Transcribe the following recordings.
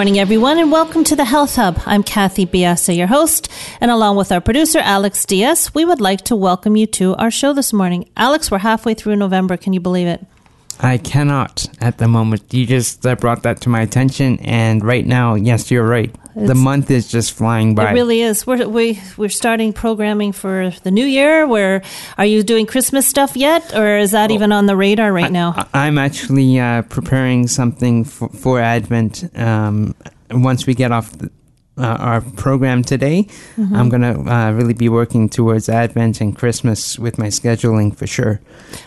Morning, everyone, and welcome to the Health Hub. I'm Kathy Biase, your host, and along with our producer, Alex Diaz, we would like to welcome you to our show this morning. Alex, we're halfway through November. Can you believe it? I cannot at the moment. You just uh, brought that to my attention, and right now, yes, you're right. the month is just flying by. It really is. We're we, we're starting programming for the new year. Where are you doing Christmas stuff yet, or is that even on the radar right now? I- I'm actually uh, preparing something for, for Advent. Um, once we get off the, uh, our program today, Mm-hmm. I'm going to uh, really be working towards Advent and Christmas with my scheduling for sure.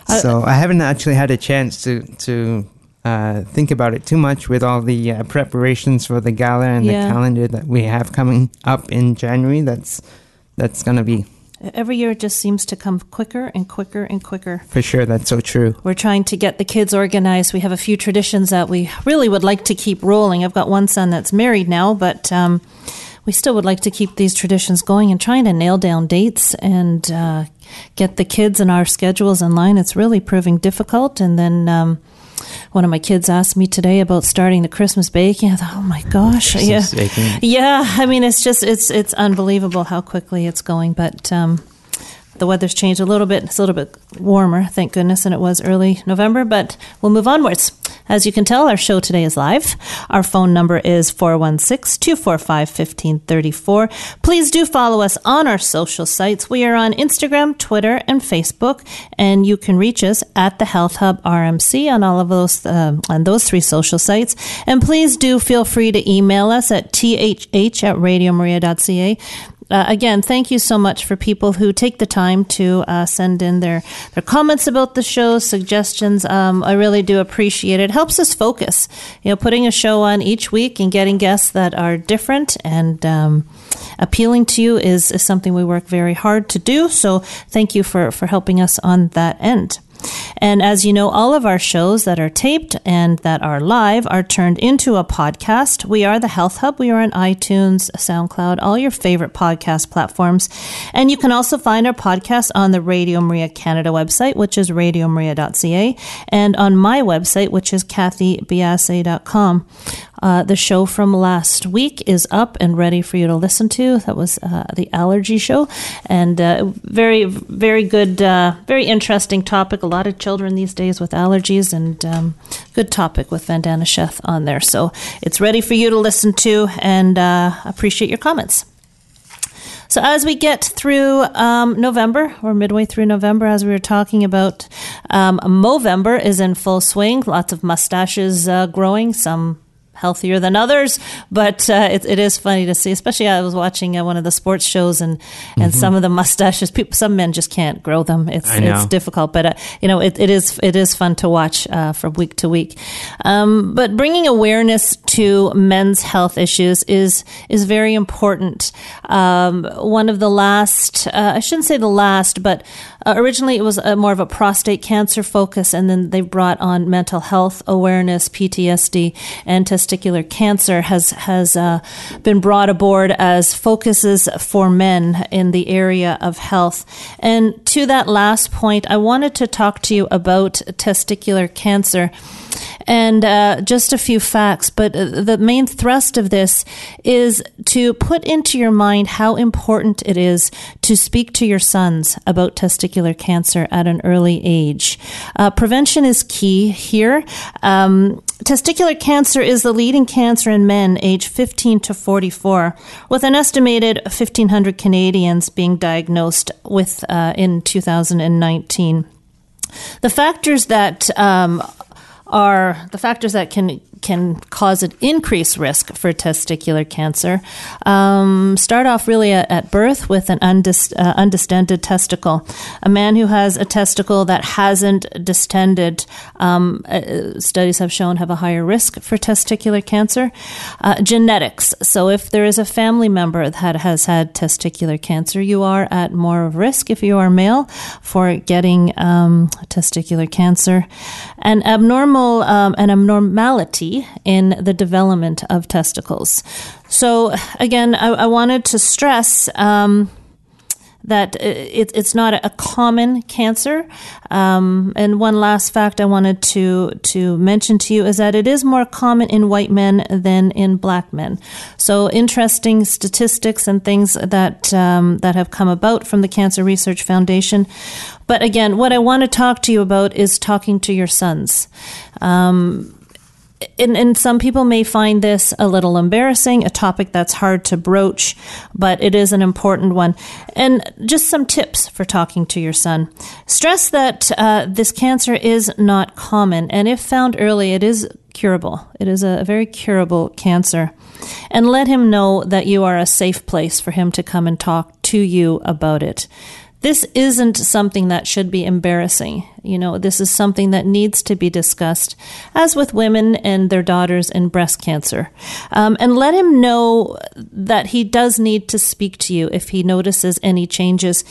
Uh, so I haven't actually had a chance to to. Uh, think about it too much with all the uh, preparations for the gala and Yeah. the calendar that we have coming up in January. That's that's going to be Every year, it just seems to come quicker and quicker and quicker. for sure. That's so true. We're trying to get the kids organized. We have a few traditions that we really would like to keep rolling. I've got one son that's married now, but um, we still would like to keep these traditions going and trying to nail down dates and uh, get the kids and our schedules in line. It's really proving difficult. And then um, one of my kids asked me today about starting the Christmas baking. I thought, oh my gosh, Christmas yeah, baking. yeah. I mean, it's just it's it's unbelievable how quickly it's going, but. Um, the weather's changed a little bit. It's a little bit warmer, thank goodness, than it was early November, but we'll move onwards. As you can tell, our show today is live. Our phone number is 416 245 1534. Please do follow us on our social sites. We are on Instagram, Twitter, and Facebook, and you can reach us at the Health Hub RMC on all of those, um on those three social sites. And please do feel free to email us at thh at radiomaria.ca. Uh, again, thank you so much for people who take the time to uh, send in their, their comments about the show, suggestions. Um, I really do appreciate it. it. Helps us focus. You know, putting a show on each week and getting guests that are different and um, appealing to you is, is something we work very hard to do. So thank you for, for helping us on that end. And as you know, all of our shows that are taped and that are live are turned into a podcast. We are the Health Hub. We are on iTunes, SoundCloud, all your favorite podcast platforms. And you can also find our podcast on the Radio Maria Canada website, which is radiomaria.ca, and on my website, which is kathybiase.com. Uh, the show from last week is up and ready for you to listen to. That was uh, the allergy show, and uh, very, very good, uh, very interesting topic. A lot of children these days with allergies, and um, good topic with Vandana Sheth on there. So it's ready for you to listen to, and uh, appreciate your comments. So as we get through um, November, or midway through November, as we were talking about, um, Movember is in full swing. Lots of mustaches uh, growing. Some healthier than others, but uh, it, it is funny to see. Especially, I was watching uh, one of the sports shows, and and some of the mustaches. People, some men just can't grow them. It's it's difficult, but uh, you know, it, it is it is fun to watch uh, from week to week. Um, but bringing awareness to men's health issues is is very important. Um, one of the last, uh, I shouldn't say the last, but uh, originally it was a, more of a prostate cancer focus, and then they brought on mental health awareness, PTSD, and testicular cancer has has uh, been brought aboard as focuses for men in the area of health. And to that last point, I wanted to talk to you about testicular cancer. And uh, just a few facts, but uh, the main thrust of this is to put into your mind how important it is to speak to your sons about testicular cancer at an early age. Uh, prevention is key here. Um, testicular cancer is the leading cancer in men age 15 to 44, with an estimated 1,500 Canadians being diagnosed with uh, in 2019. The factors that um, are the factors that can can cause an increased risk for testicular cancer. Um, start off really at, at birth with an undist, uh, undistended testicle. A man who has a testicle that hasn't distended, um, uh, studies have shown have a higher risk for testicular cancer. Uh, genetics. So if there is a family member that has had testicular cancer, you are at more of risk if you are male for getting um, testicular cancer. An abnormal, um, an abnormality in the development of testicles. So, again, I, I wanted to stress. Um, that it, it's not a common cancer. Um, and one last fact I wanted to to mention to you is that it is more common in white men than in black men. So interesting statistics and things that um, that have come about from the Cancer Research Foundation. But again, what I want to talk to you about is talking to your sons. Um, and, and, some people may find this a little embarrassing, a topic that's hard to broach, but it is an important one. And just some tips for talking to your son. Stress that uh, this cancer is not common, and if found early, it is curable. It is a very curable cancer. And let him know that you are a safe place for him to come and talk to you about it this isn't something that should be embarrassing. You know, this is something that needs to be discussed, as with women and their daughters in breast cancer. Um, and let him know that he does need to speak to you if he notices any changes.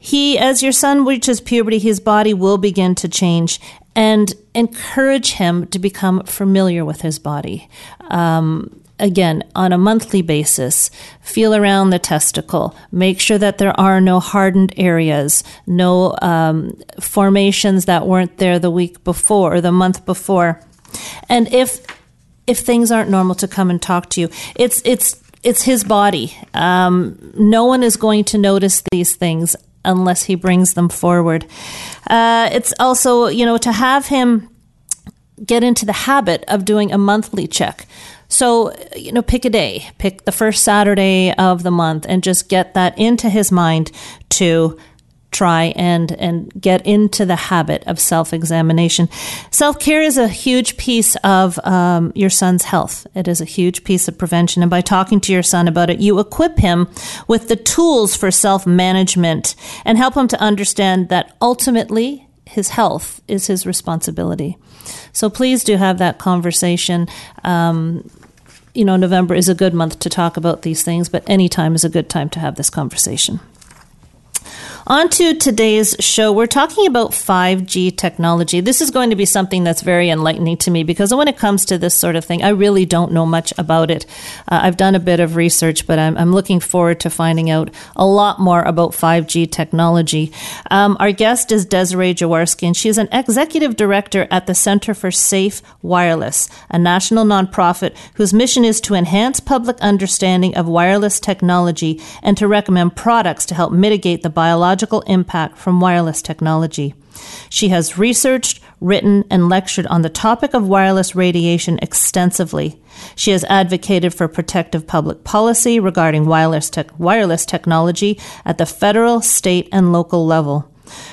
He, as your son reaches puberty, his body will begin to change and encourage him to become familiar with his body. Um, again, on a monthly basis, feel around the testicle, make sure that there are no hardened areas, no um, formations that weren't there the week before or the month before. And if if things aren't normal, to come and talk to you. It's it's it's his body. Um, no one is going to notice these things unless he brings them forward. Uh, it's also you know to have him get into the habit of doing a monthly check. So, you know, pick a day, pick the first Saturday of the month and just get that into his mind to try and and get into the habit of self examination. Self care is a huge piece of um, your son's health. It is a huge piece of prevention, and by talking to your son about it, you equip him with the tools for self management and help him to understand that ultimately his health is his responsibility. So please do have that conversation. Um, you know, November is a good month to talk about these things, but any time is a good time to have this conversation. On to today's show. We're talking about 5G technology. This is going to be something that's very enlightening to me because when it comes to this sort of thing, I really don't know much about it. Uh, I've done a bit of research, but I'm, I'm, looking forward to finding out a lot more about 5G technology. Um, our guest is Desiree Jaworsky, and she's an executive director at the Center for Safe Wireless, a national nonprofit whose mission is to enhance public understanding of wireless technology and to recommend products to help mitigate the biological ecological impact from wireless technology. She has researched, written, and lectured on the topic of wireless radiation extensively. She has advocated for protective public policy regarding wireless, te- wireless technology at the federal, state, and local level.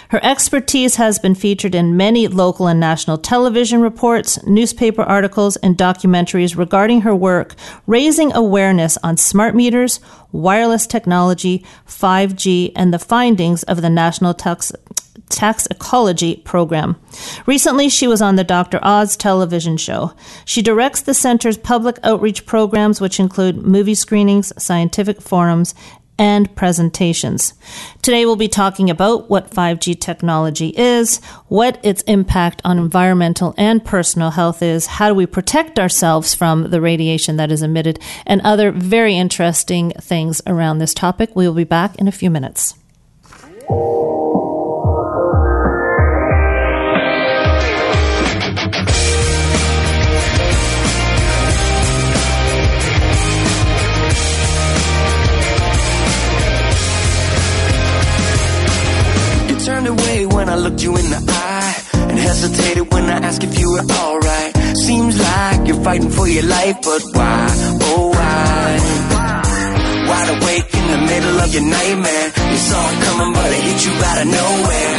Her expertise has been featured in many local and national television reports, newspaper articles, and documentaries regarding her work raising awareness on smart meters, wireless technology, 5G, and the findings of the National Tax, Ecology Program. Recently, she was on the Dr. Oz television show. She directs the center's public outreach programs, which include movie screenings, scientific forums, and presentations. Today we'll be talking about what 5G technology is, what its impact on environmental and personal health is, how do we protect ourselves from the radiation that is emitted, and other very interesting things around this topic. We will be back in a few minutes. I looked you in the eye and hesitated when I asked if you were alright. Seems like you're fighting for your life, but why? Oh, why? Wide awake in the middle of your nightmare. You saw it coming, but it hit you out of nowhere.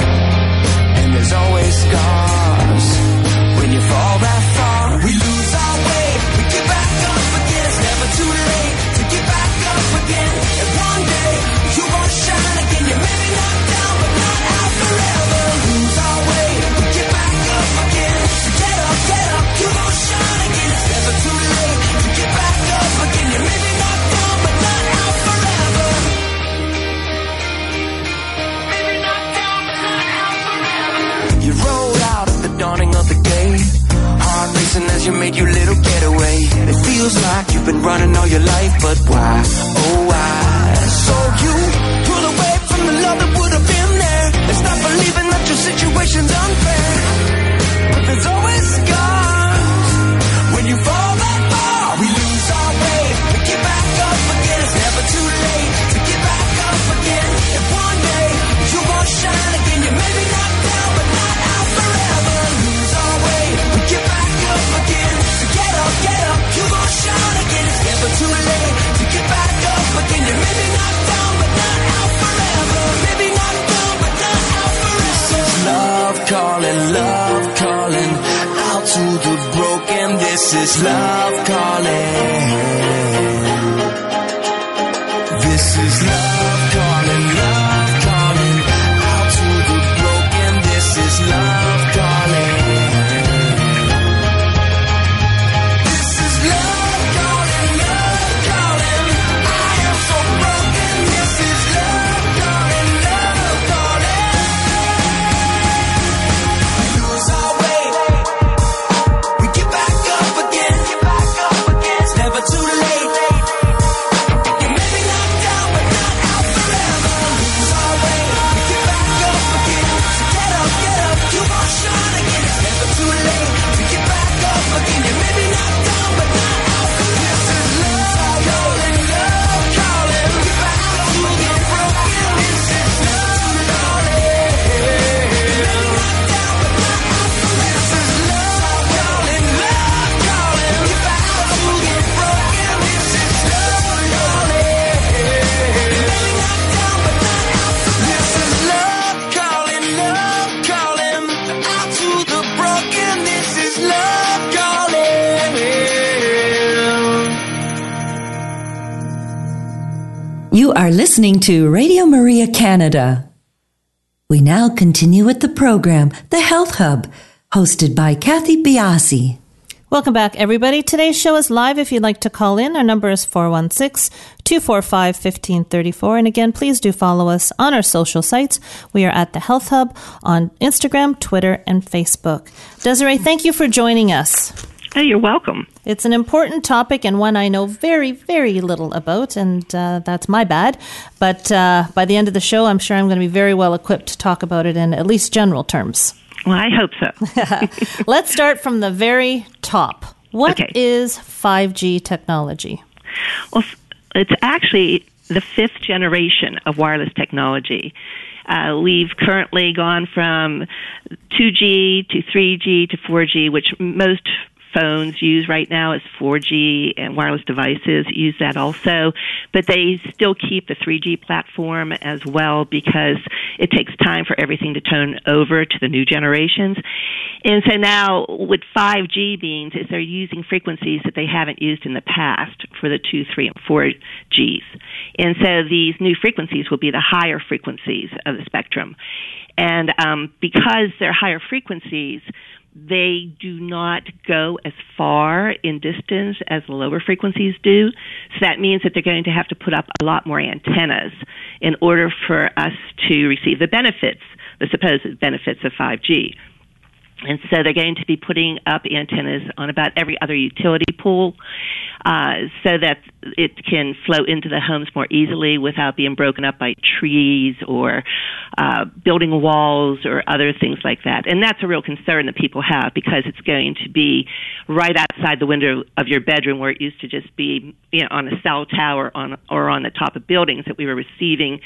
And there's always scars listening to Radio Maria Canada. We now continue with the program, The Health Hub, hosted by Kathy Biase. Welcome back, everybody. Today's show is live. If you'd like to call in, our number is 416 245 1534. And again, please do follow us on our social sites. We are at the Health Hub on Instagram, Twitter, and Facebook. Desiree, thank you for joining us. Oh, you're welcome. It's an important topic and one I know very, very little about, and uh, that's my bad. But uh, by the end of the show, I'm sure I'm going to be very well equipped to talk about it in at least general terms. Well, I hope so. Let's start from the very top. What is Okay. 5G technology? Well, it's actually the fifth generation of wireless technology. Uh, we've currently gone from 2G to 3G to 4G, which most phones use right now is 4G and wireless devices use that also, but they still keep the 3G platform as well because it takes time for everything to turn over to the new generations. And so now what 5G means is they're using frequencies that they haven't used in the past for the 2, 3, and 4Gs. And so these new frequencies will be the higher frequencies of the spectrum. And um, because they're higher frequencies, they do not go as far in distance as the lower frequencies do. So that means that they're going to have to put up a lot more antennas in order for us to receive the benefits, the supposed benefits of 5G. And so they're going to be putting up antennas on about every other utility pole uh, so that it can flow into the homes more easily without being broken up by trees or uh, building walls or other things like that. And that's a real concern that people have because it's going to be right outside the window of your bedroom where it used to just be you know, on a cell tower on, or on the top of buildings that we were receiving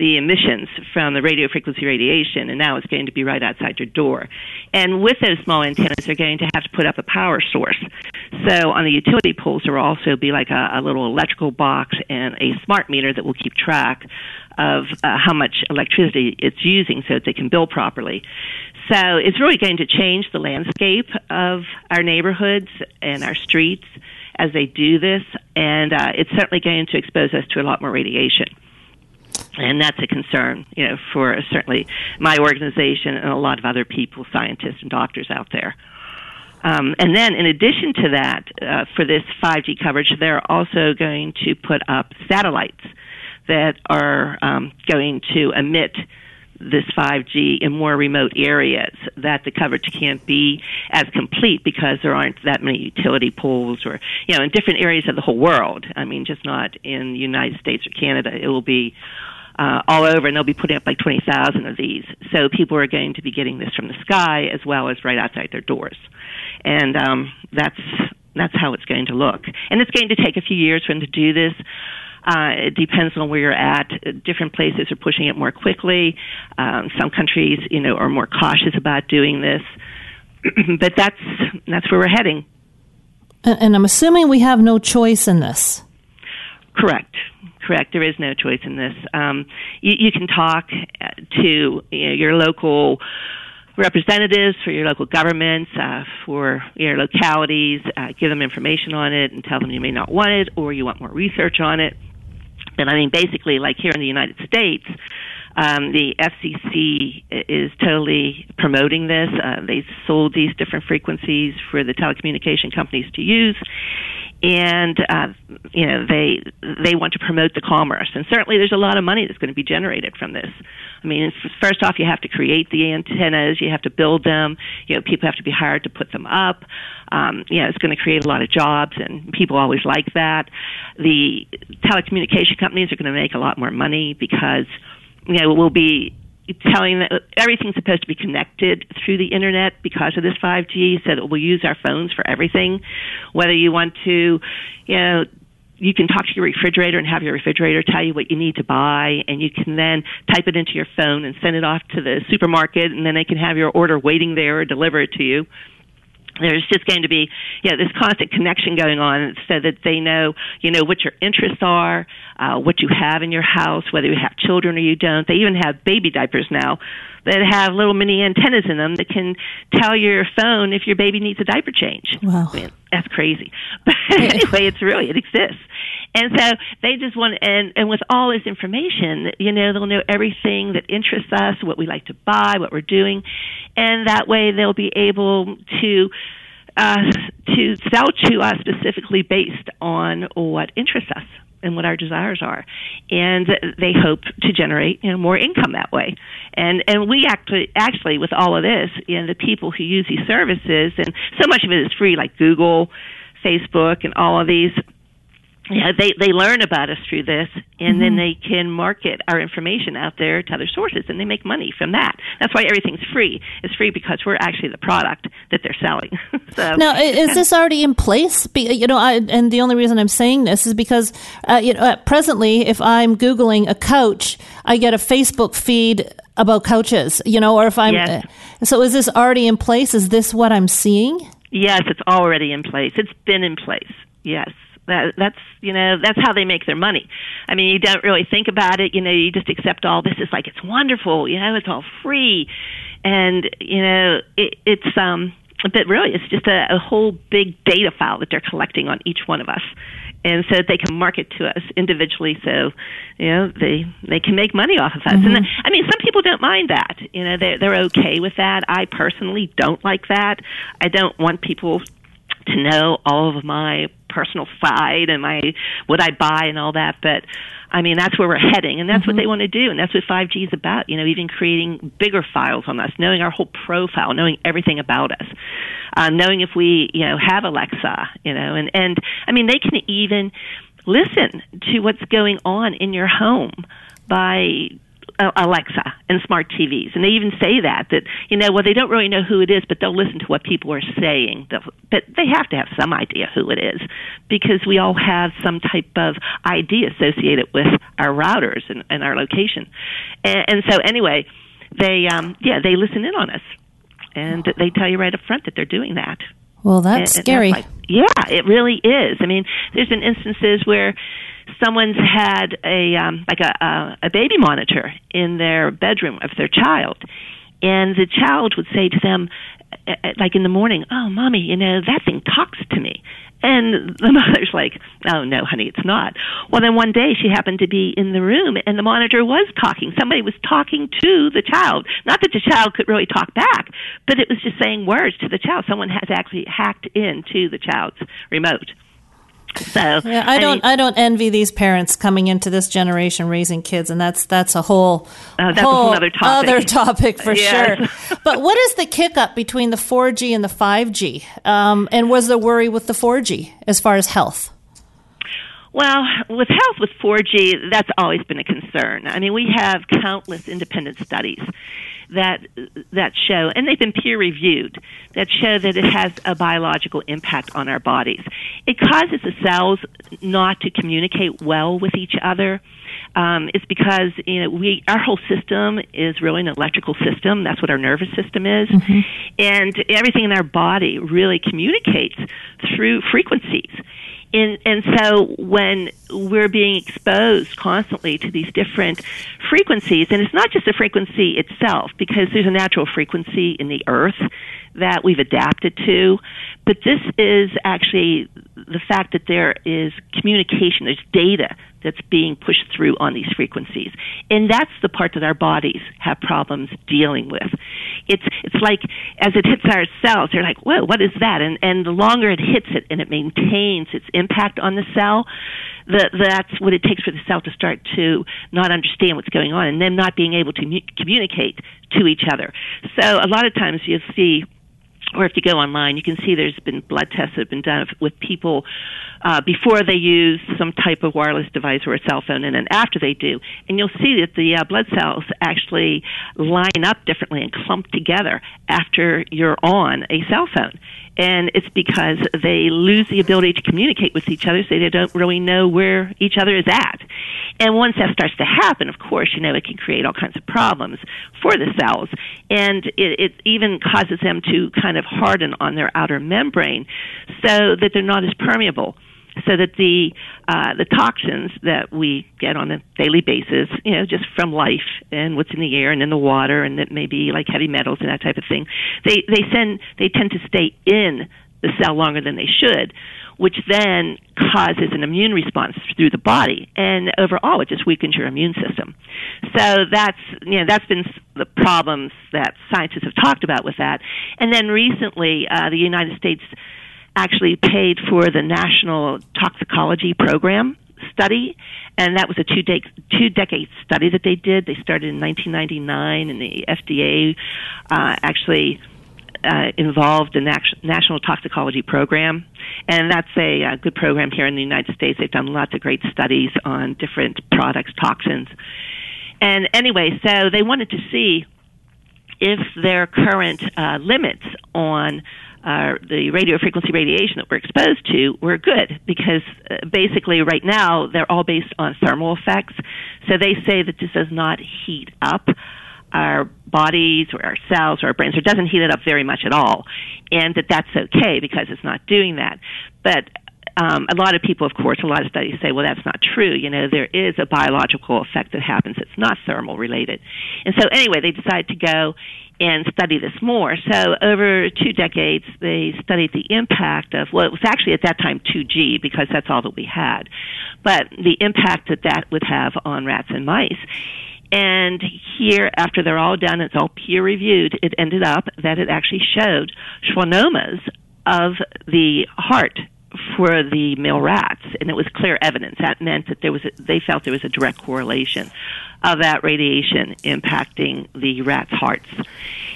the emissions from the radio frequency radiation, and now it's going to be right outside your door. And with those small antennas, they're going to have to put up a power source. So on the utility poles, there will also be like a, a little electrical box and a smart meter that will keep track of uh, how much electricity it's using so that they can bill properly. So it's really going to change the landscape of our neighborhoods and our streets as they do this, and uh, it's certainly going to expose us to a lot more radiation and that's a concern, you know, for certainly my organization and a lot of other people, scientists and doctors out there. Um, and then, in addition to that, uh, for this 5G coverage, they're also going to put up satellites that are um, going to emit this 5G in more remote areas that the coverage can't be as complete because there aren't that many utility poles or you know in different areas of the whole world. I mean, just not in the United States or Canada. It will be uh, all over, and they'll be putting up like 20,000 of these. So people are going to be getting this from the sky as well as right outside their doors, and um, that's that's how it's going to look. And it's going to take a few years for them to do this. Uh, it depends on where you're at. Different places are pushing it more quickly. Um, some countries, you know, are more cautious about doing this. but that's that's where we're heading. And I'm assuming we have no choice in this. Correct. Correct. There is no choice in this. Um, you, you can talk to you know, your local representatives for your local governments, uh, for your localities, uh, give them information on it and tell them you may not want it or you want more research on it. I mean, basically, like here in the United States, um, the FCC is totally promoting this. Uh, they sold these different frequencies for the telecommunication companies to use, and uh, you know they they want to promote the commerce. And certainly, there's a lot of money that's going to be generated from this. I mean, first off, you have to create the antennas, you have to build them. You know, people have to be hired to put them up. Um, you know, it's going to create a lot of jobs, and people always like that. The telecommunication companies are going to make a lot more money because you know we'll be telling that everything's supposed to be connected through the internet because of this 5G, so we'll use our phones for everything. Whether you want to, you know, you can talk to your refrigerator and have your refrigerator tell you what you need to buy, and you can then type it into your phone and send it off to the supermarket, and then they can have your order waiting there or deliver it to you there's just going to be you know this constant connection going on so that they know you know what your interests are uh, what you have in your house whether you have children or you don't. They even have baby diapers now that have little mini antennas in them that can tell your phone if your baby needs a diaper change. Wow. I mean, that's crazy. But anyway it's really it exists. And so they just want and and with all this information you know they'll know everything that interests us what we like to buy what we're doing. And that way they'll be able to uh, to sell to us specifically based on what interests us and what our desires are, and they hope to generate you know more income that way. And and we actually actually with all of this, you know, the people who use these services, and so much of it is free, like Google, Facebook, and all of these yeah, they they learn about us through this, and mm-hmm. then they can market our information out there to other sources, and they make money from that. That's why everything's free. It's free because we're actually the product that they're selling. so now, is this already in place? You know, I, and the only reason I'm saying this is because uh, you know, uh, presently, if I'm googling a couch, I get a Facebook feed about couches. You know, or if I'm yes. uh, so, is this already in place? Is this what I'm seeing? Yes, it's already in place. It's been in place. Yes. That, that's you know that's how they make their money. I mean, you don't really think about it. You know, you just accept all this. It's like it's wonderful. You know, it's all free, and you know it, it's um. But really, it's just a, a whole big data file that they're collecting on each one of us, and so they can market to us individually. So, you know, they they can make money off of us. Mm-hmm. And I mean, some people don't mind that. You know, they're they're okay with that. I personally don't like that. I don't want people to know all of my personal side and my what I buy and all that. But I mean, that's where we're heading, and that's mm-hmm. what they want to do, and that's what 5G is about. You know, even creating bigger files on us, knowing our whole profile, knowing everything about us, uh, knowing if we, you know, have Alexa, you know, and and I mean, they can even listen to what's going on in your home by Alexa and smart TVs, and they even say that that you know well they don't really know who it is, but they'll listen to what people are saying. They But they have to have some idea who it is because we all have some type of ID associated with our routers and, and our location. And, and so anyway, they um, yeah they listen in on us, and they tell you right up front that they're doing that. Well, that's and, scary. That's like, yeah, it really is. I mean, there's been instances where someone's had a um, like a, a a baby monitor in their bedroom of their child, and the child would say to them, uh, uh, like in the morning, "Oh, mommy, you know that thing talks to me." And the mother's like, "Oh no, honey, it's not." Well, then one day she happened to be in the room, and the monitor was talking. Somebody was talking to the child. Not that the child could really talk back, but it was just saying words to the child. Someone has actually hacked into the child's remote So yeah, I, I don't mean, I don't envy these parents coming into this generation raising kids, and that's that's a whole uh, that's whole other topic. other topic for yes. sure. but what is the kick up between the 4G and the 5G? Um, and was there worry with the 4G as far as health? Well, with health with 4G, that's always been a concern. I mean, we have countless independent studies that that show, and they've been peer reviewed, that show that it has a biological impact on our bodies. It causes the cells not to communicate well with each other. Um, it's because you know we our whole system is really an electrical system. That's what our nervous system is, mm-hmm. and everything in our body really communicates through frequencies. And, and so when we're being exposed constantly to these different frequencies, and it's not just the frequency itself, because there's a natural frequency in the earth that we've adapted to, but this is actually the fact that there is communication, there's data that's being pushed through on these frequencies. And that's the part that our bodies have problems dealing with. It's it's like as it hits our cells, they're like, whoa, what is that? And and the longer it hits it and it maintains its impact on the cell, the, that's what it takes for the cell to start to not understand what's going on and then not being able to mu- communicate to each other. So a lot of times you'll see or if you go online, you can see there's been blood tests that have been done with people uh, before they use some type of wireless device or a cell phone, and then after they do. And you'll see that the uh, blood cells actually line up differently and clump together after you're on a cell phone and it's because they lose the ability to communicate with each other, so they don't really know where each other is at. And once that starts to happen, of course, you know, it can create all kinds of problems for the cells, and it, it even causes them to kind of harden on their outer membrane so that they're not as permeable so that the uh, the toxins that we get on a daily basis, you know, just from life and what's in the air and in the water, and that may be like heavy metals and that type of thing, they they send they tend to stay in the cell longer than they should, which then causes an immune response through the body, and overall it just weakens your immune system. So that's you know that's been the problems that scientists have talked about with that, and then recently uh, the United States actually paid for the National Toxicology Program study, and that was a two de- two decade study that they did. They started in 1999, and the FDA uh, actually uh, involved the National Toxicology Program, and that's a, a good program here in the United States. They've done lots of great studies on different products, toxins, and anyway, so they wanted to see if their current uh, limits on uh, the radio frequency radiation that we're exposed to were good because uh, basically right now they're all based on thermal effects. So they say that this does not heat up our bodies or our cells or our brains, or doesn't heat it up very much at all, and that that's okay because it's not doing that. But um, a lot of people, of course, a lot of studies say, well, that's not true. You know, there is a biological effect that happens. It's not thermal related. And so, anyway, they decided to go and study this more. So over two decades, they studied the impact of, well, it was actually at that time 2G because that's all that we had, but the impact that that would have on rats and mice. And here, after they're all done, it's all peer reviewed, it ended up that it actually showed schwannomas of the heart for the male rats, and it was clear evidence. That meant that there was a, they felt there was a direct correlation of that radiation impacting the rats' hearts.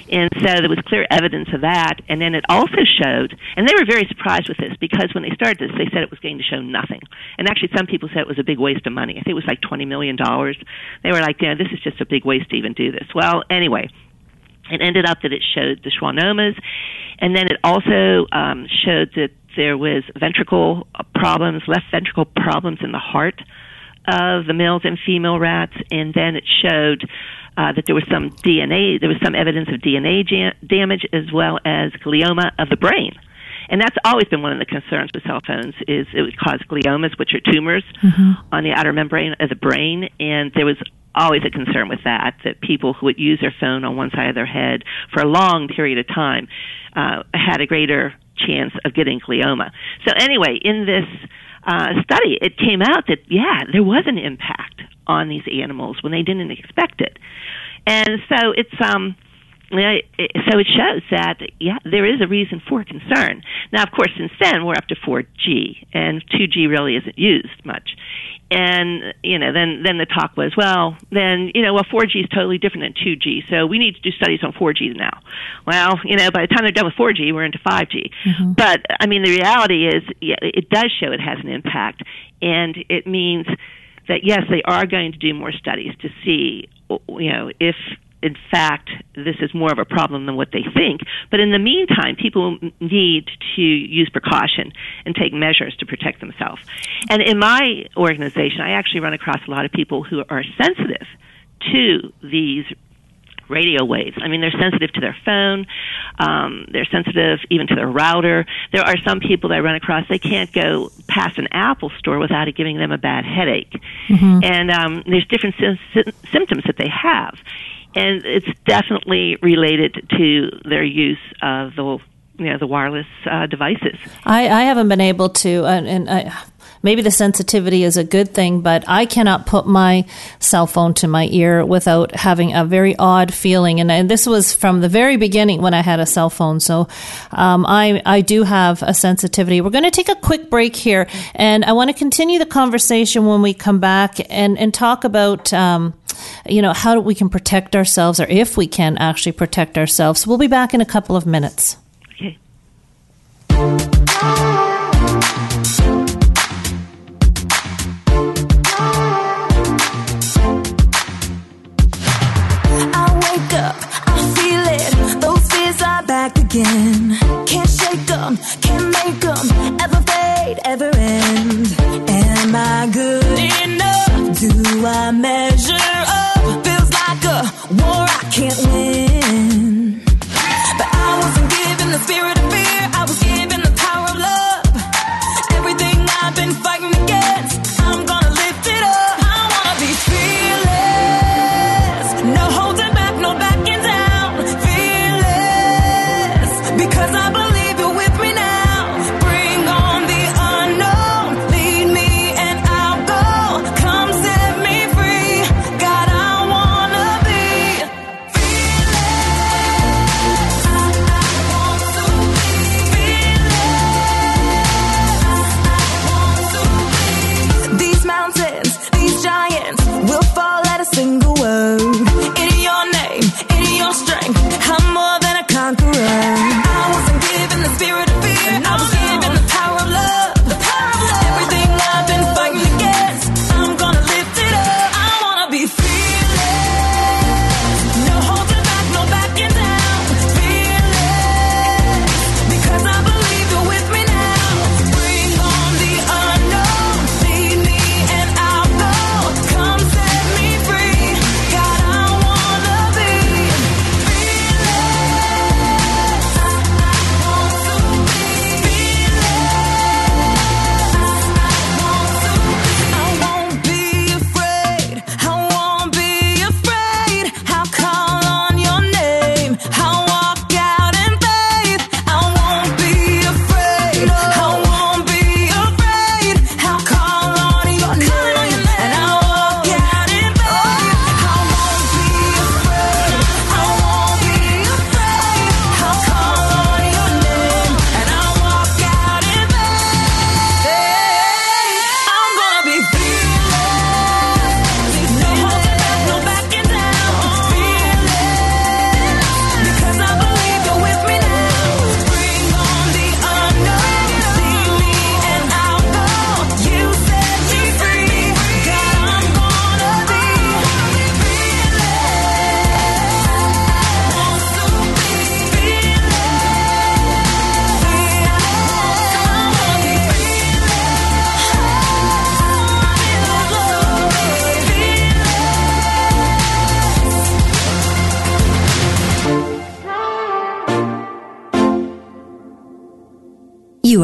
And so there was clear evidence of that. And then it also showed, and they were very surprised with this because when they started this, they said it was going to show nothing. And actually, some people said it was a big waste of money. I think it was like $20 million. They were like, yeah, this is just a big waste to even do this. Well, anyway, it ended up that it showed the schwannomas, and then it also um, showed that there was ventricle problems, left ventricle problems in the heart of the males and female rats, and then it showed uh, that there was some DNA, there was some evidence of DNA jam- damage as well as glioma of the brain. And that's always been one of the concerns with cell phones is it would cause gliomas, which are tumors mm-hmm. on the outer membrane of the brain, and there was always a concern with that that people who would use their phone on one side of their head for a long period of time uh, had a greater chance of getting glioma. So anyway, in this uh, study, it came out that yeah, there was an impact on these animals when they didn't expect it, and so it's um so it shows that yeah, there is a reason for concern. Now, of course, since then we're up to 4G, and 2G really isn't used much. And you know, then then the talk was, well, then you know, well, 4G is totally different than 2G, so we need to do studies on 4G now. Well, you know, by the time they're done with 4G, we're into 5G. Mm-hmm. But I mean, the reality is, yeah, it does show it has an impact, and it means that yes, they are going to do more studies to see, you know, if in fact this is more of a problem than what they think. But in the meantime, people need to use precaution and take measures to protect themselves. And in my organization, I actually run across a lot of people who are sensitive to these radio waves. I mean, they're sensitive to their phone. Um, they're sensitive even to their router. There are some people that I run across, they can't go past an Apple store without it giving them a bad headache. And um, there's different sy- sy- symptoms that they have. And it's definitely related to their use of the you know the wireless uh, devices. I, I haven't been able to, and, and I, maybe the sensitivity is a good thing, but I cannot put my cell phone to my ear without having a very odd feeling. And, and this was from the very beginning when I had a cell phone. So um, I, I do have a sensitivity. We're going to take a quick break here, and I want to continue the conversation when we come back and, and talk about. Um, you know how we can protect ourselves, or if we can actually protect ourselves. We'll be back in a couple of minutes. Okay. Again. Can't shake them, can't make them ever fade, ever end. Am I good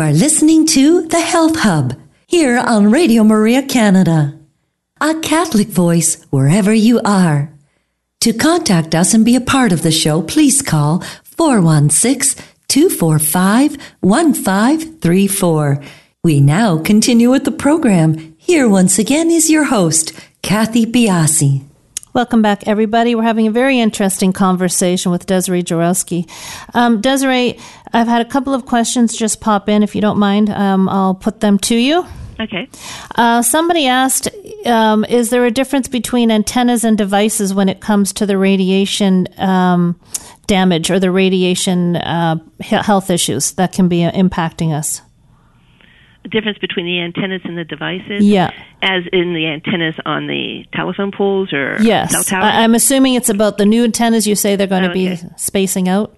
are listening to The Health Hub here on Radio Maria Canada. A Catholic voice wherever you are. To contact us and be a part of the show, please call 416 245 1534. We now continue with the program. Here once again is your host, Kathy Biase. Welcome back, everybody. We're having a very interesting conversation with Desiree Jaworsky. Um, Desiree, I've had a couple of questions just pop in. If you don't mind, um, I'll put them to you. Okay. Uh, somebody asked, um, is there a difference between antennas and devices when it comes to the radiation um, damage or the radiation uh, health issues that can be impacting us? Difference between the antennas and the devices? Yeah. As in the antennas on the telephone poles or Yes. cell towers? I- I'm assuming it's about the new antennas you say they're going to be Okay. spacing out.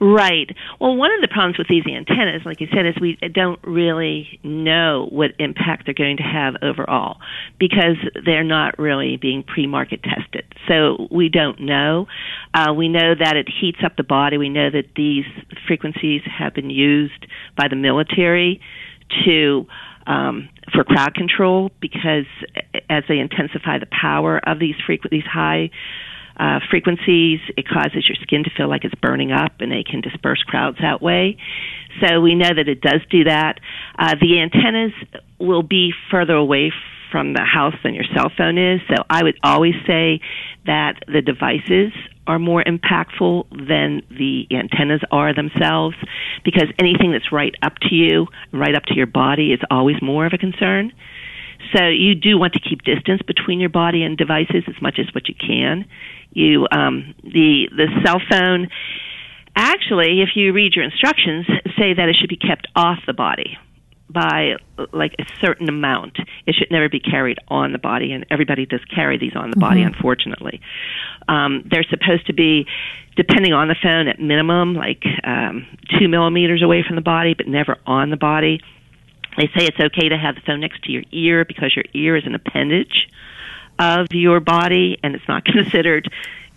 Right. Well, one of the problems with these antennas, like you said, is we don't really know what impact they're going to have overall because they're not really being pre-market tested. So we don't know. Uh, we know that it heats up the body. We know that these frequencies have been used by the military to um, for crowd control because as they intensify the power of these frequ- these high uh, frequencies, it causes your skin to feel like it's burning up, and they can disperse crowds that way. So we know that it does do that. Uh, the antennas will be further away from the house than your cell phone is. So I would always say that the devices are more impactful than the antennas are themselves because anything that's right up to you, right up to your body, is always more of a concern. So you do want to keep distance between your body and devices as much as what you can. You um, the the cell phone actually, if you read your instructions, say that it should be kept off the body by like a certain amount. It should never be carried on the body, and everybody does carry these on the body, unfortunately. Um, they're supposed to be, depending on the phone, at minimum like um, two millimeters away from the body, but never on the body. They say it's okay to have the phone next to your ear because your ear is an appendage of your body and it's not considered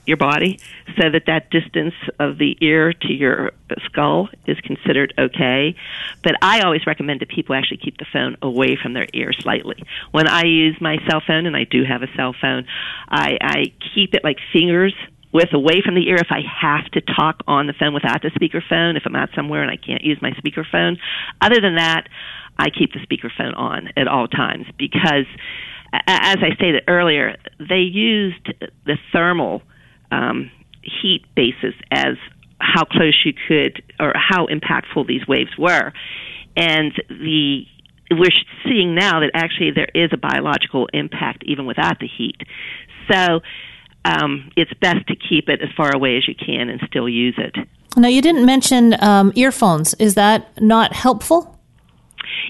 your body so that that distance of the ear to your skull is considered okay but i always recommend that people actually keep the phone away from their ear slightly when i use my cell phone and i do have a cell phone i i keep it like fingers with away from the ear if I have to talk on the phone without the speakerphone, if I'm out somewhere and I can't use my speakerphone. Other than that, I keep the speakerphone on at all times because, as I stated earlier, they used the thermal um, heat basis as how close you could or how impactful these waves were. And the we're seeing now that actually there is a biological impact even without the heat. So um, it's best to keep it as far away as you can and still use it. Now, you didn't mention um, earphones. Is that not helpful?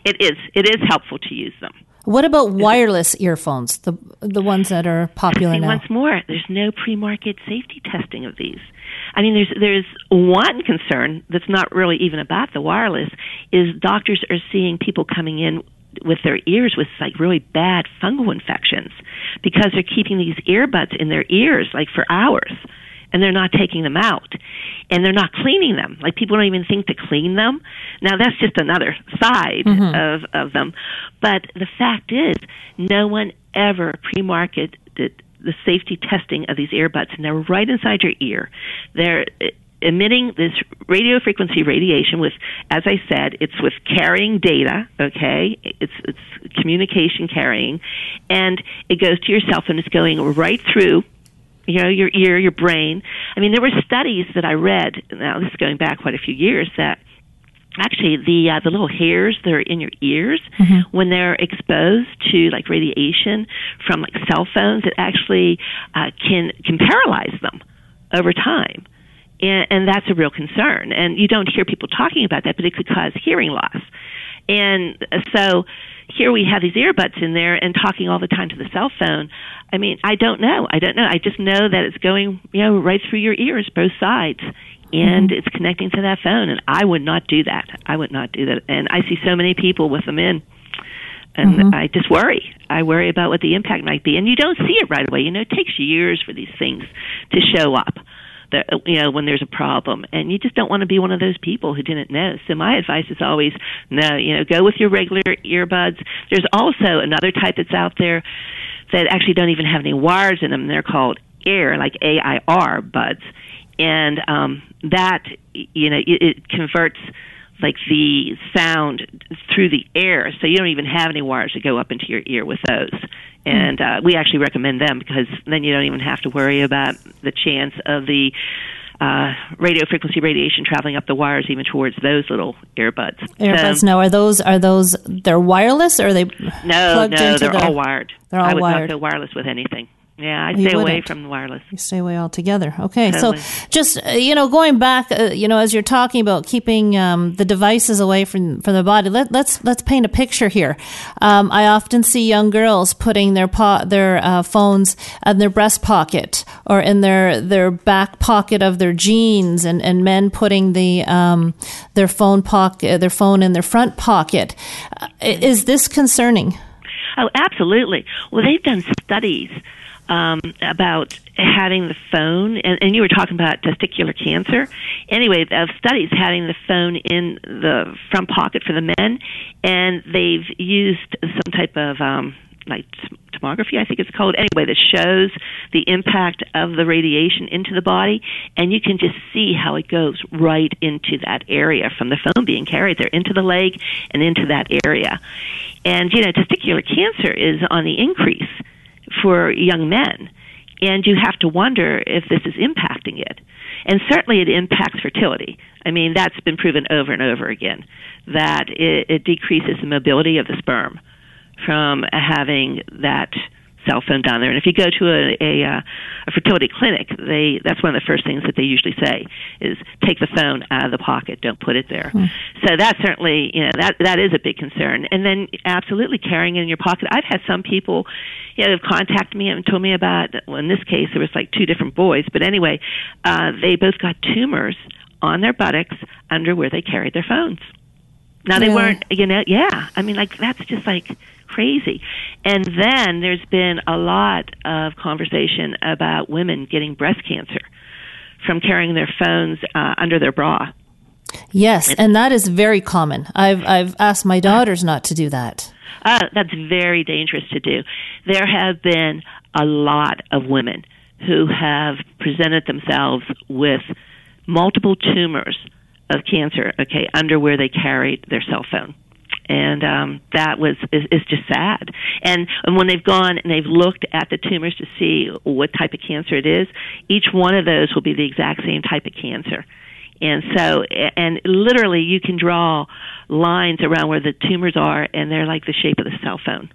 It is. It is helpful to use them. What about wireless earphones, the the ones that are popular now? once more, there's no pre-market safety testing of these. I mean, there's there's one concern that's not really even about the wireless is doctors are seeing people coming in with their ears with like really bad fungal infections because they're keeping these earbuds in their ears like for hours and they're not taking them out and they're not cleaning them. Like people don't even think to clean them. Now that's just another side mm-hmm. of of them. But the fact is no one ever pre-marketed the safety testing of these earbuds and they're right inside your ear. They're emitting this radio frequency radiation with as i said it's with carrying data okay? It's it's communication carrying and it goes to your cell phone. It's going right through you know your ear your brain. I mean there were studies that i read now this is going back quite a few years that actually the uh, the little hairs that are in your ears when they're exposed to like radiation from like cell phones it actually uh, can can paralyze them over time. And, and that's a real concern. And you don't hear people talking about that but it could cause hearing loss and so here we have these earbuds in there and talking all the time to the cell phone. I mean, I don't know. I don't know. I just know that it's going, you know, right through your ears, both sides, and mm-hmm. it's connecting to that phone. And I would not do that. I would not do that. And I see so many people with them in. And mm-hmm. I just worry. I worry about what the impact might be. And you don't see it right away. You know, it takes years for these things to show up that you know when there's a problem. And you just don't want to be one of those people who didn't know. So my advice is always no you know go with your regular earbuds. There's also another type that's out there that actually don't even have any wires in them. They're called air like a i r buds. And um that you know it, it converts like the sound through the air. So you don't even have any wires that go up into your ear with those And uh, we actually recommend them because then you don't even have to worry about the chance of the uh, radio frequency radiation traveling up the wires even towards those little earbuds. Earbuds. So- now, are those are those they're wireless or are they no, plugged no, into they're the, all wired. They're all I would wired. not go wireless with anything. Yeah, You stay away from the wireless. You stay away altogether. Okay, Totally. so just uh, you know, going back, uh, you know, as you're talking about keeping um, the devices away from from the body, let, let's let's paint a picture here. Um, I often see young girls putting their po- their uh, phones in their breast pocket or in their their back pocket of their jeans, and, and men putting the um, their phone pocket their phone in their front pocket. Uh, is this concerning? Oh, absolutely. Well, they've done studies um, about having the phone, and, and you were talking about testicular cancer. Anyway, of studies having the phone in the front pocket for the men, and they've used some type of um, like tomography, I think it's called. Anyway, that shows the impact of the radiation into the body, and you can just see how it goes right into that area from the phone being carried there into the leg and into that area. And you know, testicular cancer is on the increase for young men, and you have to wonder if this is impacting it. And certainly, it impacts fertility. I mean, that's been proven over and over again that it, it decreases the mobility of the sperm from having that cell phone down there. And if you go to a, a, uh, a fertility clinic, they that's one of the first things that they usually say is take the phone out of the pocket, don't put it there. So that certainly, you know, that that is a big concern. And then absolutely carrying it in your pocket. I've had some people, you know, have contacted me and told me about. Well, in this case, there was like two different boys, but anyway, uh, they both got tumors on their buttocks under where they carried their phones. Now they Really? weren't, you know, yeah. I mean, like that's just like crazy. And then there's been a lot of conversation about women getting breast cancer from carrying their phones uh, under their bra. Yes, and that is very common. I've I've asked my daughters not to do that. Uh, that's very dangerous to do. There have been a lot of women who have presented themselves with multiple tumors of cancer, okay, under where they carried their cell phone. And um, that was is, is just sad. And, and when they've gone and they've looked at the tumors to see what type of cancer it is, each one of those will be the exact same type of cancer. And so, and literally, you can draw lines around where the tumors are, and they're like the shape of the cell phone.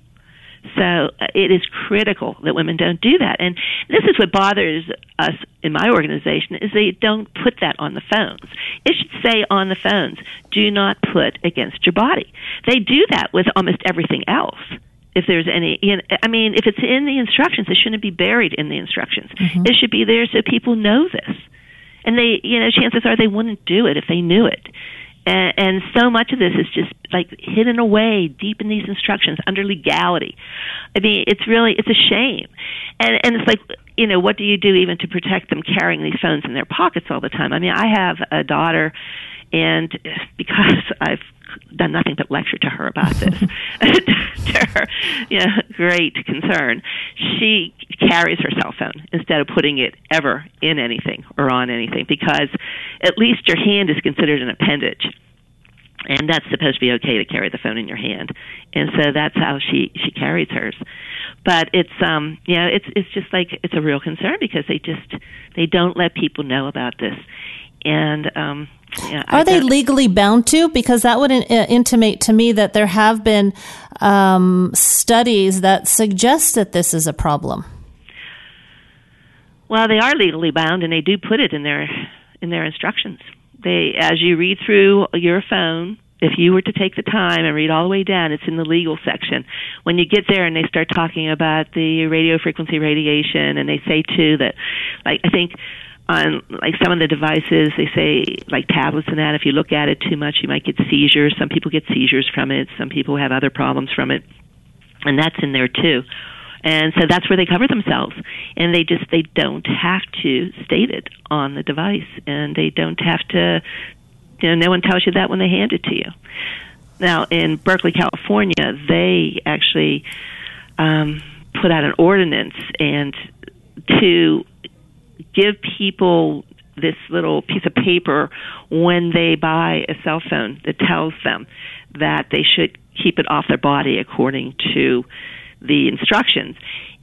So uh, it is critical that women don't do that. And this is what bothers us in my organization is they don't put that on the phones. It should say on the phones, do not put against your body. They do that with almost everything else. If there's any, you know, I mean, if it's in the instructions, it shouldn't be buried in the instructions. It should be there so people know this. And they, you know, chances are they wouldn't do it if they knew it and, and so much of this is just like hidden away deep in these instructions under legality. I mean, it's really it's a shame, and and it's like you know what do you do even to protect them carrying these phones in their pockets all the time? I mean, I have a daughter, and because I've done nothing but lecture to her about this, to her you know, great concern, she carries her cell phone instead of putting it ever in anything or on anything because at least your hand is considered an appendage. And that's supposed to be okay to carry the phone in your hand. And so that's how she she carries hers. But it's um you know it's it's just like it's a real concern because they just they don't let people know about this. And um yeah, Are they legally bound to? Because that would in, uh, intimate to me that there have been um, studies that suggest that this is a problem. Well, they are legally bound, and they do put it in their in their instructions. They, as you read through your phone, if you were to take the time and read all the way down, it's in the legal section. When you get there and they start talking about the radio frequency radiation, and they say too that, like I think on like some of the devices, they say like tablets and that. If you look at it too much, you might get seizures. Some people get seizures from it. Some people have other problems from it, and that's in there too and so that's where they cover themselves and they just they don't have to state it on the device and they don't have to you know no one tells you that when they hand it to you now in berkeley california they actually um, put out an ordinance and to give people this little piece of paper when they buy a cell phone that tells them that they should keep it off their body according to the instructions.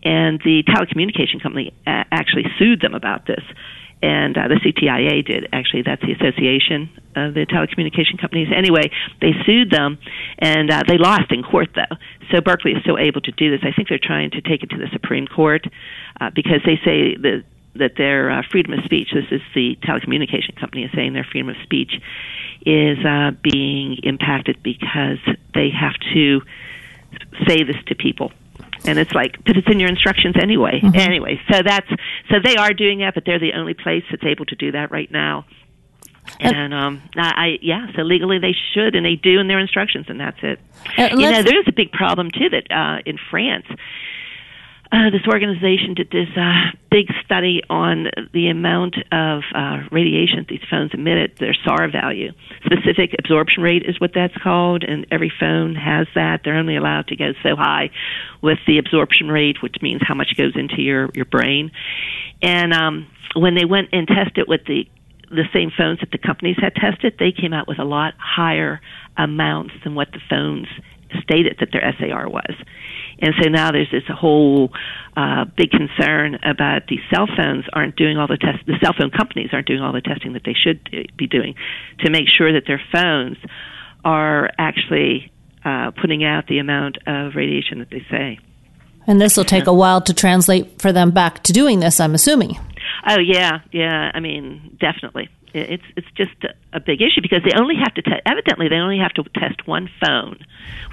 And the telecommunication company actually sued them about this. And uh, the CTIA did. Actually, that's the Association of the Telecommunication Companies. Anyway, they sued them, and uh, they lost in court, though. So Berkeley is still able to do this. I think they're trying to take it to the Supreme Court uh, because they say that that their uh, freedom of speech, this is the telecommunication company, is saying their freedom of speech is uh, being impacted because they have to say this to people. And it's like, but it's in your instructions anyway. Mm-hmm. Anyway, so that's so they are doing that, but they're the only place that's able to do that right now. And um, I, I yeah, so legally they should, and they do in their instructions, and that's it. Uh, you know, there's a big problem too that uh, in France uh, this organization did this uh, big study on the amount of uh, radiation these phones emitted, their SAR value. Specific absorption rate is what that's called, and every phone has that. They're only allowed to go so high with the absorption rate, which means how much goes into your, your brain. And um, when they went and tested with the the same phones that the companies had tested, they came out with a lot higher amounts than what the phones stated that their SAR was. And so now there's this whole uh, big concern about these cell phones aren't doing all the tests. The cell phone companies aren't doing all the testing that they should be doing to make sure that their phones are actually uh, putting out the amount of radiation that they say. And this will take a while to translate for them back to doing this, I'm assuming. Oh yeah, yeah. I mean, definitely it's it's just a, big issue because they only have to te- evidently they only have to test one phone.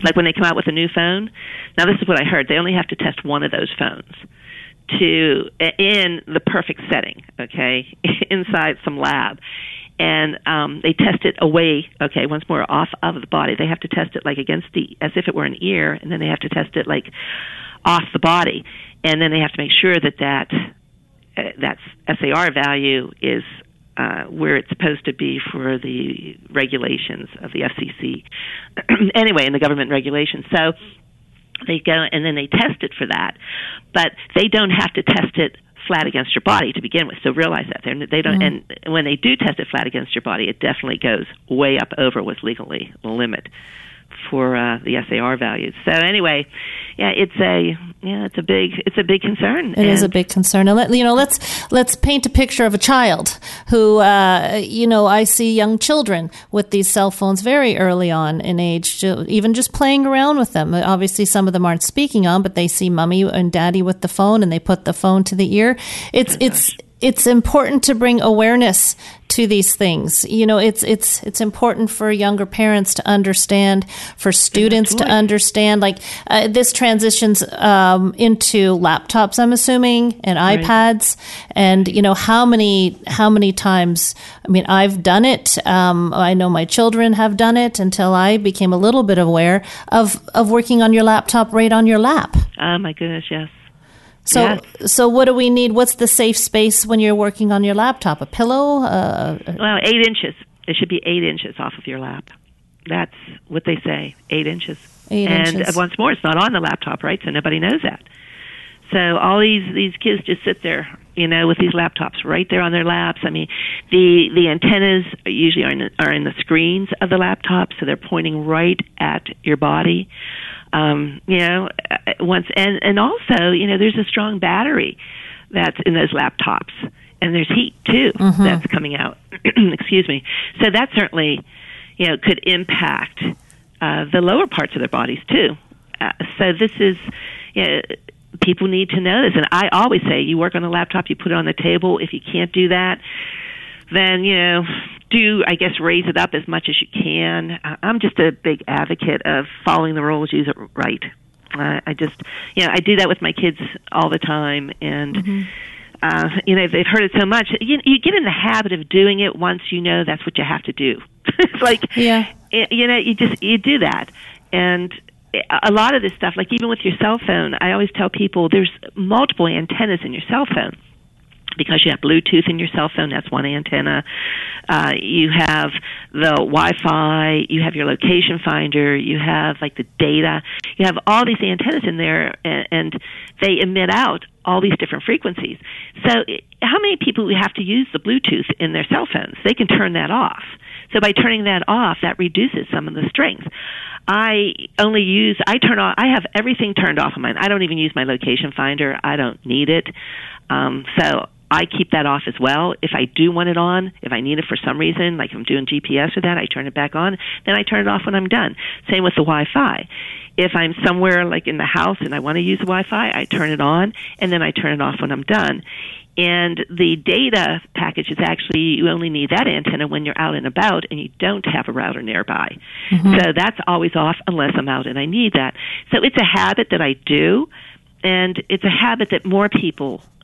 Like when they come out with a new phone. Now this is what I heard. They only have to test one of those phones to in the perfect setting, okay, inside some lab. And um, they test it away, okay, once more off of the body. They have to test it like against the, as if it were an ear, and then they have to test it like off the body, and then they have to make sure that that uh, that SAR value is uh, where it's supposed to be for the regulations of the FCC. anyway, in the government regulations. So they go and then they test it for that, but they don't have to test it flat against your body to begin with. So realize that They're, they don't. Mm-hmm. And when they do test it flat against your body, it definitely goes way up over what's legally limit for uh, the SAR values. So anyway, yeah, it's a yeah, it's a big it's a big concern. It and is a big concern. And let, you know, let's let's paint a picture of a child who uh, you know I see young children with these cell phones very early on in age, even just playing around with them. Obviously, some of them aren't speaking on, but they see mommy and daddy with the phone, and they put the phone to the ear. It's oh, it's it's important to bring awareness to these things. You know, it's it's it's important for younger parents to understand, for students to understand. Like uh, this transitions um, into laptops, I'm assuming, and right. iPads, and you know how many how many times. I mean, I've done it. Um, I know my children have done it until I became a little bit aware of of working on your laptop right on your lap. Oh my goodness, yes. So, yes. so what do we need? What's the safe space when you're working on your laptop? A pillow? Uh, well, eight inches. It should be eight inches off of your lap. That's what they say. Eight inches. Eight and inches. once more, it's not on the laptop, right? So nobody knows that. So all these these kids just sit there, you know, with these laptops right there on their laps. I mean, the the antennas usually are in the, are in the screens of the laptop, so they're pointing right at your body um, you know, uh, once and and also, you know, there's a strong battery that's in those laptops, and there's heat too mm-hmm. that's coming out. Excuse me. So that certainly, you know, could impact uh, the lower parts of their bodies too. Uh, so this is, you know, people need to know this, and I always say, you work on a laptop, you put it on the table. If you can't do that, then you know do I guess raise it up as much as you can. I'm just a big advocate of following the rules, use it right. Uh, I just you know I do that with my kids all the time, and mm-hmm. uh, you know they've heard it so much. You, you get in the habit of doing it once you know that's what you have to do. it's like yeah, you know you just you do that, and a lot of this stuff, like even with your cell phone, I always tell people there's multiple antennas in your cell phone because you have Bluetooth in your cell phone, that's one antenna. Uh, you have the Wi-Fi, you have your location finder, you have like the data. You have all these antennas in there, and, and they emit out all these different frequencies. So, how many people have to use the Bluetooth in their cell phones? They can turn that off. So by turning that off, that reduces some of the strength. I only use I turn off I have everything turned off on mine. I don't even use my location finder. I don't need it. Um, so I keep that off as well. If I do want it on, if I need it for some reason, like if I'm doing GPS or that, I turn it back on. Then I turn it off when I'm done. Same with the Wi-Fi. If I'm somewhere like in the house and I want to use the Wi-Fi, I turn it on and then I turn it off when I'm done. And the data package is actually, you only need that antenna when you're out and about and you don't have a router nearby. Mm-hmm. So that's always off unless I'm out and I need that. So it's a habit that I do, and it's a habit that more people you know, sh-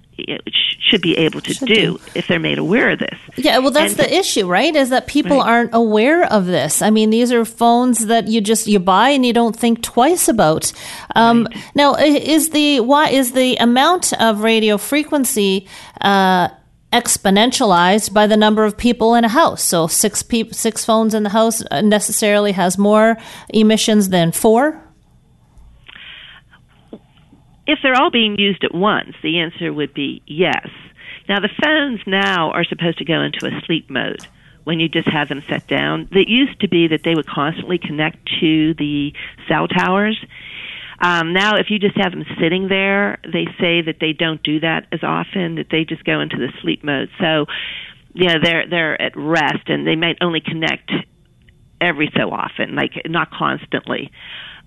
should be able to do do. if they're made aware of this. Yeah, well, that's And- the issue, right? Is that people Right. aren't aware of this. I mean, these are phones that you just you buy and you don't think twice about. Um, Now, is the why is the amount of radio frequency uh, exponentialized by the number of people in a house? So six peop- six phones in the house necessarily has more emissions than four. If they're all being used at once, the answer would be yes. Now, the phones now are supposed to go into a sleep mode when you just have them set down. It used to be that they would constantly connect to the cell towers. Um, now, if you just have them sitting there, they say that they don't do that as often; that they just go into the sleep mode. So, you know, they're they're at rest, and they might only connect every so often, like not constantly.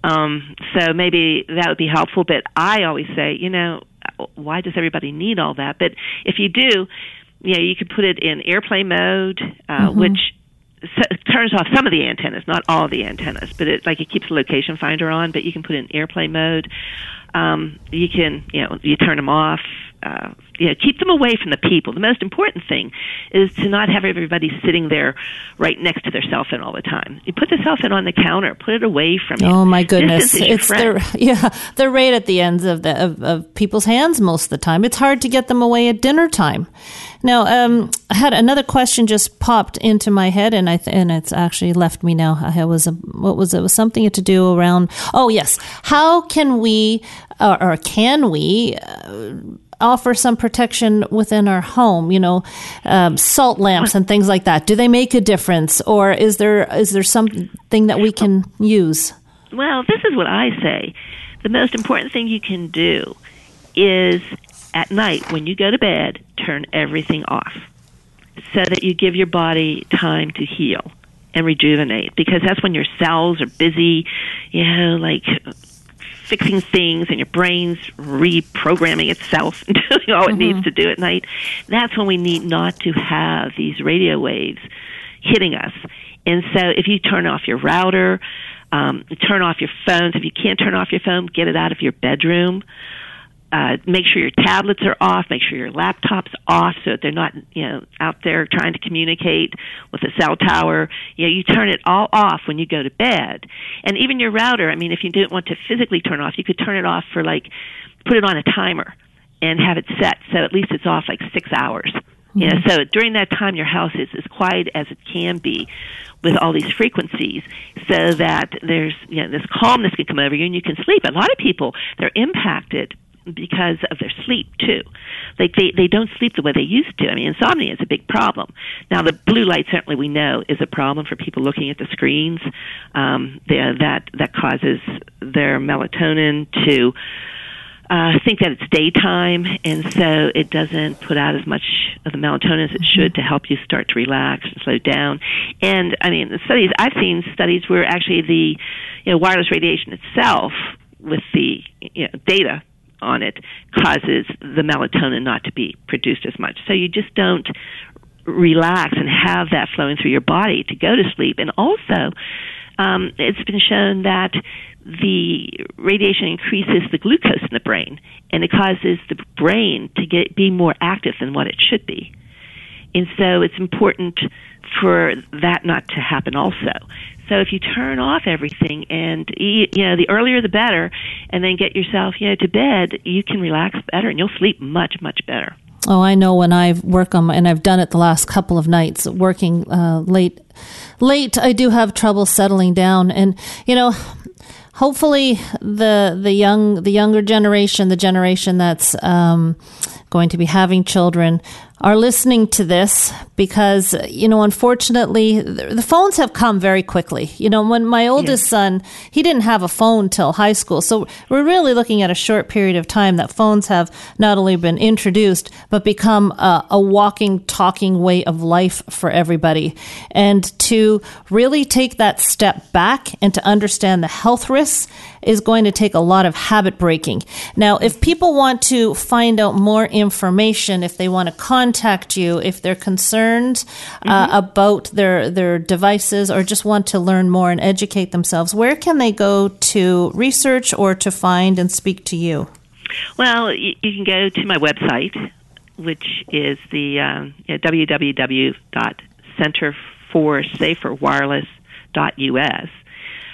Um, so maybe that would be helpful. But I always say, you know, why does everybody need all that? But if you do, you know, you could put it in airplane mode, uh, which s- turns off some of the antennas, not all the antennas, but it like it keeps the location finder on. But you can put it in airplane mode. Um, you can, you know, you turn them off. Uh, you know, keep them away from the people. The most important thing is to not have everybody sitting there right next to their cell phone all the time. You put the cell phone on the counter, put it away from you. Oh my goodness! Distance is your It's they're yeah they're right at the ends of the of, of people's hands most of the time. It's hard to get them away at dinner time. Now, um, I had another question just popped into my head, and I th- and it's actually left me now. I was a, what was it? it was something to do around. Oh yes, how can we or, or can we? Uh, offer some protection within our home you know um, salt lamps and things like that do they make a difference or is there is there something that we can use Well, this is what I say. The most important thing you can do is at night when you go to bed, turn everything off so that you give your body time to heal and rejuvenate because that's when your cells are busy, you know, like fixing things and your brain's reprogramming itself and doing all it needs to do at night. That's when we need not to have these radio waves hitting us. And so if you turn off your router, um, turn off your phones. If you can't turn off your phone, get it out of your bedroom. Uh, make sure your tablets are off. Make sure your laptop's off so that they're not, you know, out there trying to communicate with a cell tower. You know, you turn it all off when you go to bed, and even your router. I mean, if you didn't want to physically turn off, you could turn it off for like, put it on a timer, and have it set so at least it's off like six hours. You know, so during that time, your house is as quiet as it can be with all these frequencies so that there's, you know, this calmness can come over you and you can sleep. A lot of people, they're impacted because of their sleep too. Like they, they don't sleep the way they used to. I mean, insomnia is a big problem. Now, the blue light certainly we know is a problem for people looking at the screens. Um, the, that that causes their melatonin to uh, think that it's daytime, and so it doesn't put out as much of the melatonin as it should to help you start to relax and slow down. And I mean, the studies I've seen studies where actually the you know, wireless radiation itself, with the you know, data on it, causes the melatonin not to be produced as much. So you just don't relax and have that flowing through your body to go to sleep. And also, um, it's been shown that the radiation increases the glucose in the brain, and it causes the brain to get be more active than what it should be. And so it's important for that not to happen also. So if you turn off everything and eat, you know the earlier the better and then get yourself you know to bed, you can relax better and you'll sleep much much better. Oh, I know when I work on my, and I've done it the last couple of nights working uh, late. Late, I do have trouble settling down, and you know, hopefully the the young the younger generation, the generation that's um, going to be having children, are listening to this because you know unfortunately the phones have come very quickly you know when my oldest yes. son he didn't have a phone till high school so we're really looking at a short period of time that phones have not only been introduced but become a, a walking talking way of life for everybody and to really take that step back and to understand the health risks is going to take a lot of habit breaking. Now, if people want to find out more information, if they want to contact you, if they're concerned uh, mm-hmm. about their their devices or just want to learn more and educate themselves, where can they go to research or to find and speak to you? Well, you, you can go to my website, which is the um, www.centerforsaferwireless.us.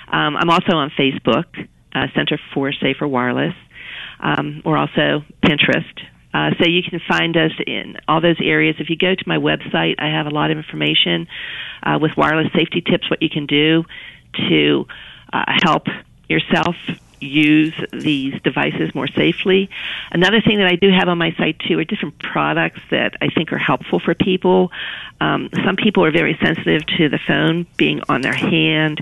Um, I'm also on Facebook uh, Center for Safer Wireless. Um, we're also Pinterest. Uh, so you can find us in all those areas. If you go to my website, I have a lot of information uh, with wireless safety tips, what you can do to uh, help yourself use these devices more safely. Another thing that I do have on my site too are different products that I think are helpful for people. Um, some people are very sensitive to the phone being on their hand,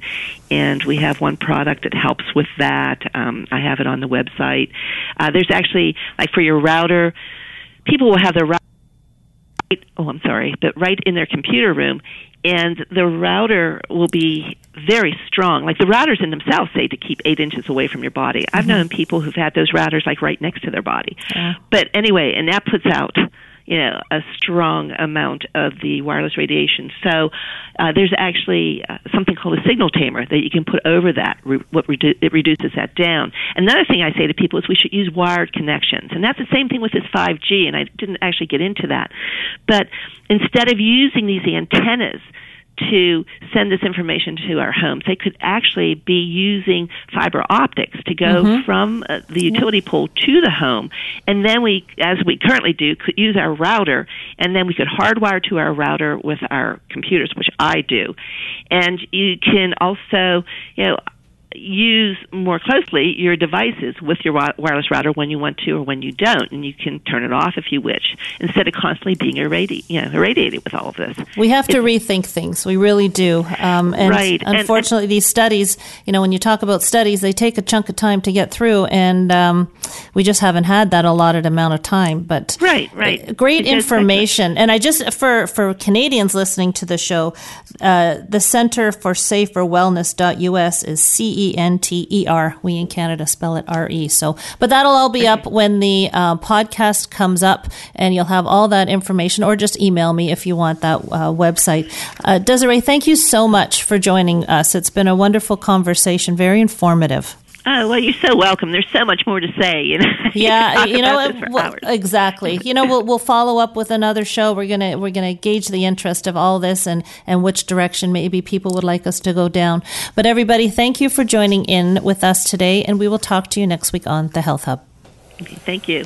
and we have one product that helps with that. Um, I have it on the website. Uh, there's actually like for your router, people will have their router. Oh, I'm sorry, but right in their computer room, and the router will be very strong. Like the routers in themselves say to keep eight inches away from your body. Mm-hmm. I've known people who've had those routers like right next to their body. Yeah. But anyway, and that puts out you know a strong amount of the wireless radiation. So uh, there's actually uh, something called a signal tamer that you can put over that. Re- what redu- it reduces that down. Another thing I say to people is we should use wired connections, and that's the same thing with this 5G. And I didn't actually get into that, but instead of using these antennas to send this information to our homes. They could actually be using fiber optics to go mm-hmm. from uh, the utility pole to the home. And then we, as we currently do, could use our router, and then we could hardwire to our router with our computers, which I do. And you can also, you know, use more closely your devices with your wireless router when you want to or when you don't, and you can turn it off if you wish, instead of constantly being irradi- you know, irradiated with all of this. We have to it's, rethink things. We really do. Um, and right. unfortunately, and, and, these studies, you know, when you talk about studies, they take a chunk of time to get through, and um, we just haven't had that allotted amount of time. But right, right, great because information. And I just for for Canadians listening to the show, uh, the Center for Safer Wellness.us is CE E N T E R. We in Canada spell it R E. So, but that'll all be up when the uh, podcast comes up, and you'll have all that information, or just email me if you want that uh, website. Uh, Desiree, thank you so much for joining us. It's been a wonderful conversation, very informative. Oh well, you're so welcome. There's so much more to say. You know. Yeah, you, know well, exactly. You know, we'll we'll follow up with another show. We're gonna we're gonna gauge the interest of all this and and which direction maybe people would like us to go down. But everybody, thank you for joining in with us today, and we will talk to you next week on the Health Hub. Okay, thank you.